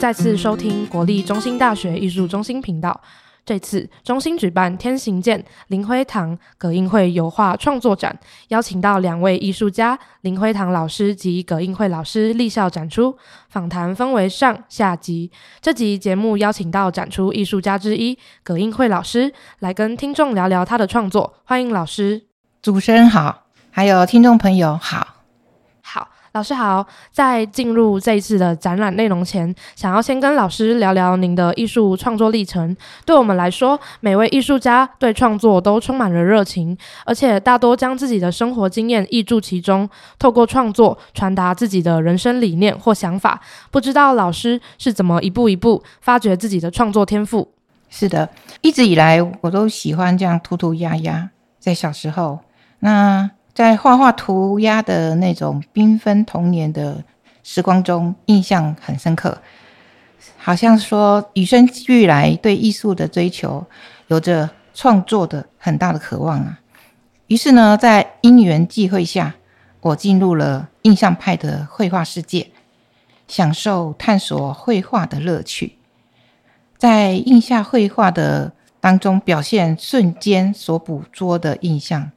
再次收听国立中心大学艺术中心频道。这次中心举办“天行健”林辉堂葛印会油画创作展，邀请到两位艺术家林辉堂老师及葛印会老师立校展出。访谈分为上下集。这集节目邀请到展出艺术家之一葛印会老师来跟听众聊聊他的创作。欢迎老师。主持人好，还有听众朋友好好。老师好，在进入这一次的展览内容前，想要先跟老师聊聊您的艺术创作历程。对我们来说，每位艺术家对创作都充满了热情，而且大多将自己的生活经验挹注其中，透过创作传达自己的人生理念或想法。不知道老师是怎么一步一步发掘自己的创作天赋？是的，一直以来我都喜欢这样涂涂鸦鸦。在小时候，那。在画画涂鸦的那种缤纷童年的时光中，印象很深刻。好像说与生俱来对艺术的追求，有着创作的很大的渴望啊。于是呢，在因缘际会下，我进入了印象派的绘画世界，享受探索绘画的乐趣。在印象绘画的当中，表现瞬间所捕捉的印象。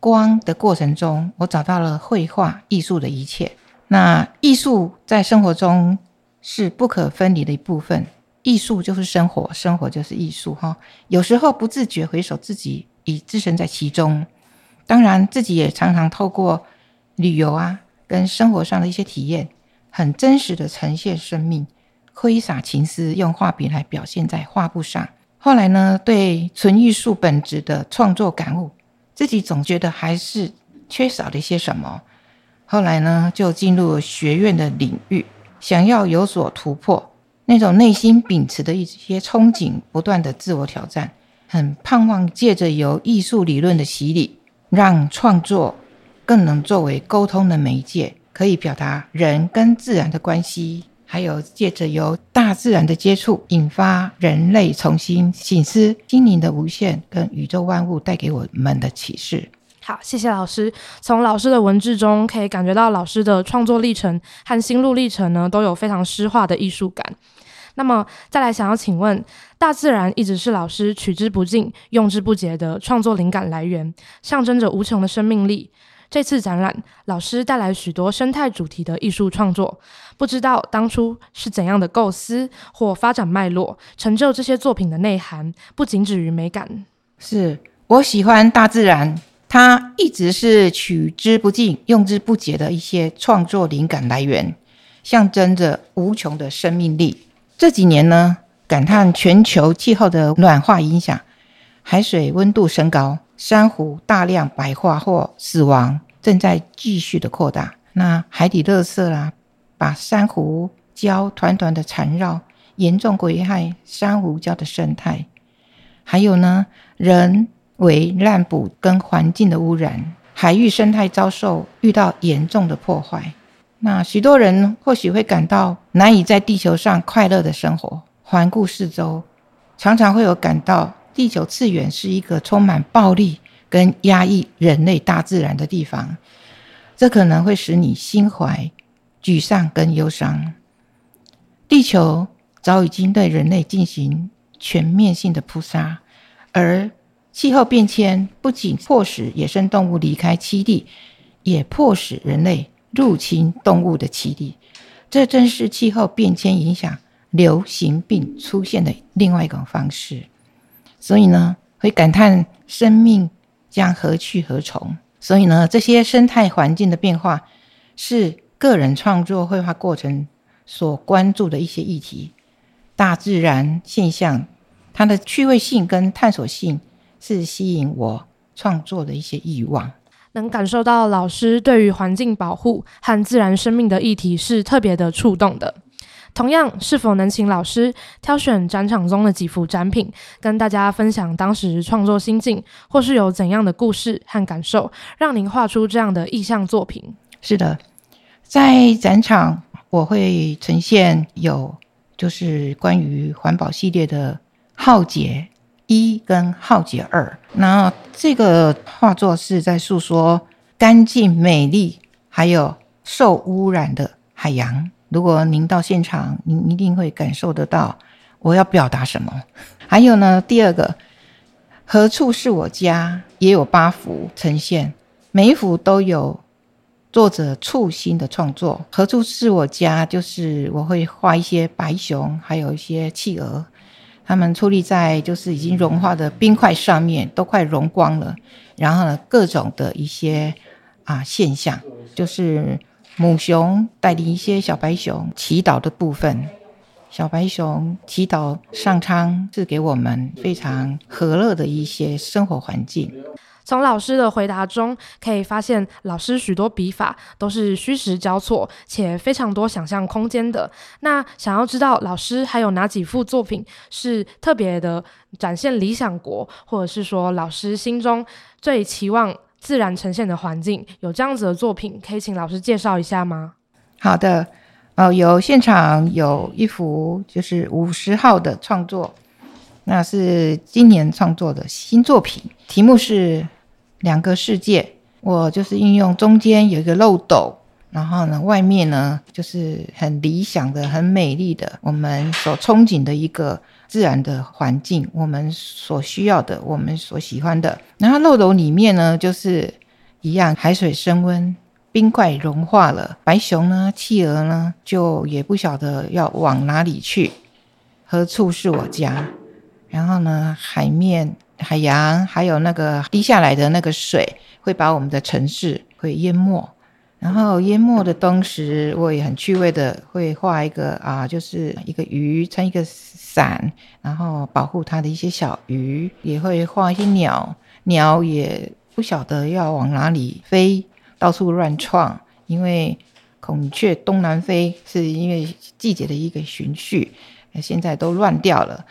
光的过程中，我找到了绘画艺术的一切。那艺术在生活中是不可分离的一部分，艺术就是生活，生活就是艺术。哈，有时候不自觉回首自己，已置身在其中。当然，自己也常常透过旅游啊，跟生活上的一些体验，很真实的呈现生命，挥洒情思，用画笔来表现在画布上。后来呢，对纯艺术本质的创作感悟。自己总觉得还是缺少了一些什么，后来呢，就进入了学院的领域，想要有所突破，那种内心秉持的一些憧憬，不断的自我挑战，很盼望借着由艺术理论的洗礼，让创作更能作为沟通的媒介，可以表达人跟自然的关系。还有借着由大自然的接触，引发人类重新醒思心灵的无限，跟宇宙万物带给我们的启示。好，谢谢老师。从老师的文字中可以感觉到，老师的创作历程和心路历程呢，都有非常诗化的艺术感。那么，再来想要请问，大自然一直是老师取之不尽、用之不竭的创作灵感来源，象征着无穷的生命力。这次展览，老师带来许多生态主题的艺术创作，不知道当初是怎样的构思或发展脉络，成就这些作品的内涵，不仅止于美感。是我喜欢大自然，它一直是取之不尽、用之不竭的一些创作灵感来源，象征着无穷的生命力。这几年呢，感叹全球气候的暖化影响，海水温度升高。珊瑚大量白化或死亡，正在继续的扩大。那海底垃圾啦，把珊瑚礁团团的缠绕，严重危害珊瑚礁的生态。还有呢，人为滥捕跟环境的污染，海域生态遭受遇到严重的破坏。那许多人或许会感到难以在地球上快乐的生活。环顾四周，常常会有感到。地球次元是一个充满暴力跟压抑人类大自然的地方，这可能会使你心怀沮丧跟忧伤。地球早已经对人类进行全面性的扑杀，而气候变迁不仅迫使野生动物离开栖地，也迫使人类入侵动物的栖地。这正是气候变迁影响流行病出现的另外一种方式。所以呢，会感叹生命将何去何从。所以呢，这些生态环境的变化是个人创作绘画过程所关注的一些议题。大自然现象，它的趣味性跟探索性是吸引我创作的一些欲望。能感受到老师对于环境保护和自然生命的议题是特别的触动的。同样，是否能请老师挑选展场中的几幅展品，跟大家分享当时创作心境，或是有怎样的故事和感受，让您画出这样的意象作品？是的，在展场我会呈现有就是关于环保系列的浩劫一跟浩劫二。那这个画作是在诉说干净美丽，还有受污染的海洋。如果您到现场，您一定会感受得到我要表达什么。还有呢，第二个，何处是我家，也有八幅呈现，每一幅都有作者处心的创作。何处是我家，就是我会画一些白熊，还有一些企鹅，它们矗立在就是已经融化的冰块上面，都快融光了。然后呢，各种的一些啊现象，就是。母熊带领一些小白熊祈祷的部分，小白熊祈祷上苍赐给我们非常和乐的一些生活环境。从老师的回答中可以发现，老师许多笔法都是虚实交错，且非常多想象空间的。那想要知道老师还有哪几幅作品是特别的展现理想国，或者是说老师心中最期望自然呈现的环境，有这样子的作品，可以请老师介绍一下吗？好的，哦，有现场有一幅就是五十号的创作，那是今年创作的新作品，题目是两个世界。我就是运用中间有一个漏斗，然后呢，外面呢就是很理想的、很美丽的，我们所憧憬的一个。自然的环境，我们所需要的，我们所喜欢的。然后漏斗里面呢，就是一样，海水升温，冰块融化了，白熊呢，企鹅呢，就也不晓得要往哪里去。何处是我家？然后呢，海面、海洋，还有那个滴下来的那个水，会把我们的城市会淹没。然后淹没的当时，我也很趣味的会画一个啊，就是一个鱼撑一个伞，然后保护它的一些小鱼，也会画一些鸟，鸟也不晓得要往哪里飞，到处乱窜，因为孔雀东南飞，是因为季节的一个循序，现在都乱掉了。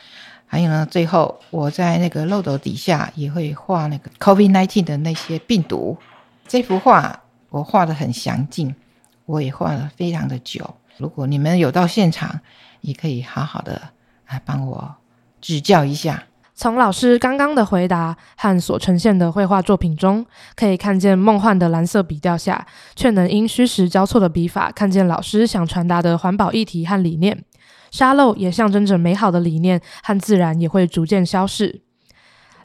还有呢，最后我在那个漏斗底下也会画那个 COVID-19 的那些病毒，这幅画。我画得很详尽，我也画了非常的久。如果你们有到现场，也可以好好的来帮我指教一下。从老师刚刚的回答和所呈现的绘画作品中，可以看见梦幻的蓝色笔调下，却能因虚实交错的笔法，看见老师想传达的环保议题和理念。沙漏也象征着美好的理念和自然也会逐渐消逝。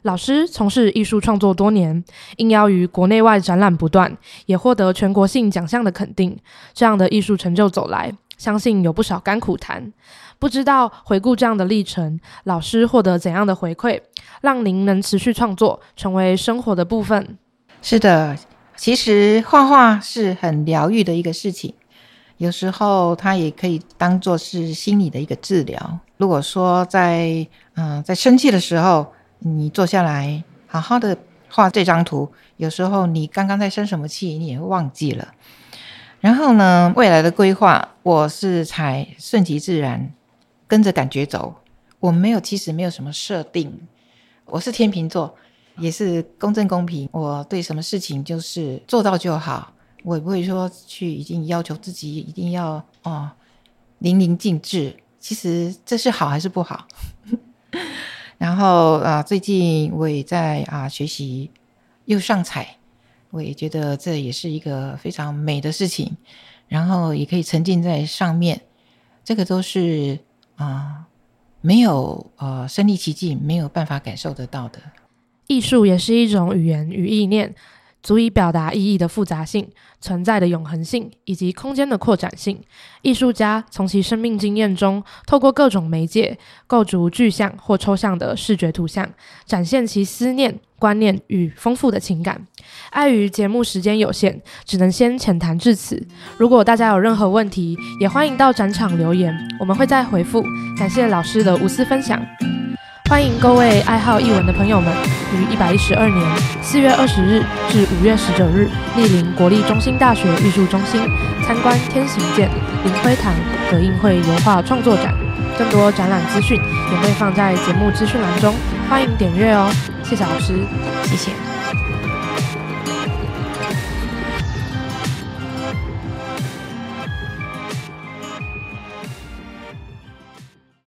老师从事艺术创作多年，应邀于国内外展览不断，也获得全国性奖项的肯定。这样的艺术成就走来，相信有不少甘苦谈。不知道回顾这样的历程，老师获得怎样的回馈，让您能持续创作，成为生活的部分？是的，其实画画是很疗愈的一个事情，有时候它也可以当做是心理的一个治疗。如果说在嗯、在生气的时候，你坐下来，好好的画这张图。有时候你刚刚在生什么气，你也会忘记了。然后呢，未来的规划，我是才顺其自然，跟着感觉走。我没有，其实没有什么设定。我是天秤座，也是公正公平。我对什么事情就是做到就好，我也不会说去一定要求自己一定要哦淋漓尽致。其实这是好还是不好？然后啊，最近我也在啊学习釉上彩，我也觉得这也是一个非常美的事情。然后也可以沉浸在上面，这个都是啊没有呃身临其境，没有办法感受得到的。艺术也是一种语言与意念。足以表达意义的复杂性、存在的永恒性以及空间的扩展性。艺术家从其生命经验中，透过各种媒介构筑具象或抽象的视觉图像，展现其思念、观念与丰富的情感。碍于节目时间有限，只能先浅谈至此。如果大家有任何问题，也欢迎到展场留言，我们会再回复。感谢老师的无私分享。欢迎各位爱好艺文的朋友们，于一百一十二年四月二十日至五月十九日莅临国立中心大学艺术中心参观《天行健》林辉堂葛印会油画创作展。更多展览资讯也会放在节目资讯栏中，欢迎点阅哦。谢谢老师，谢谢。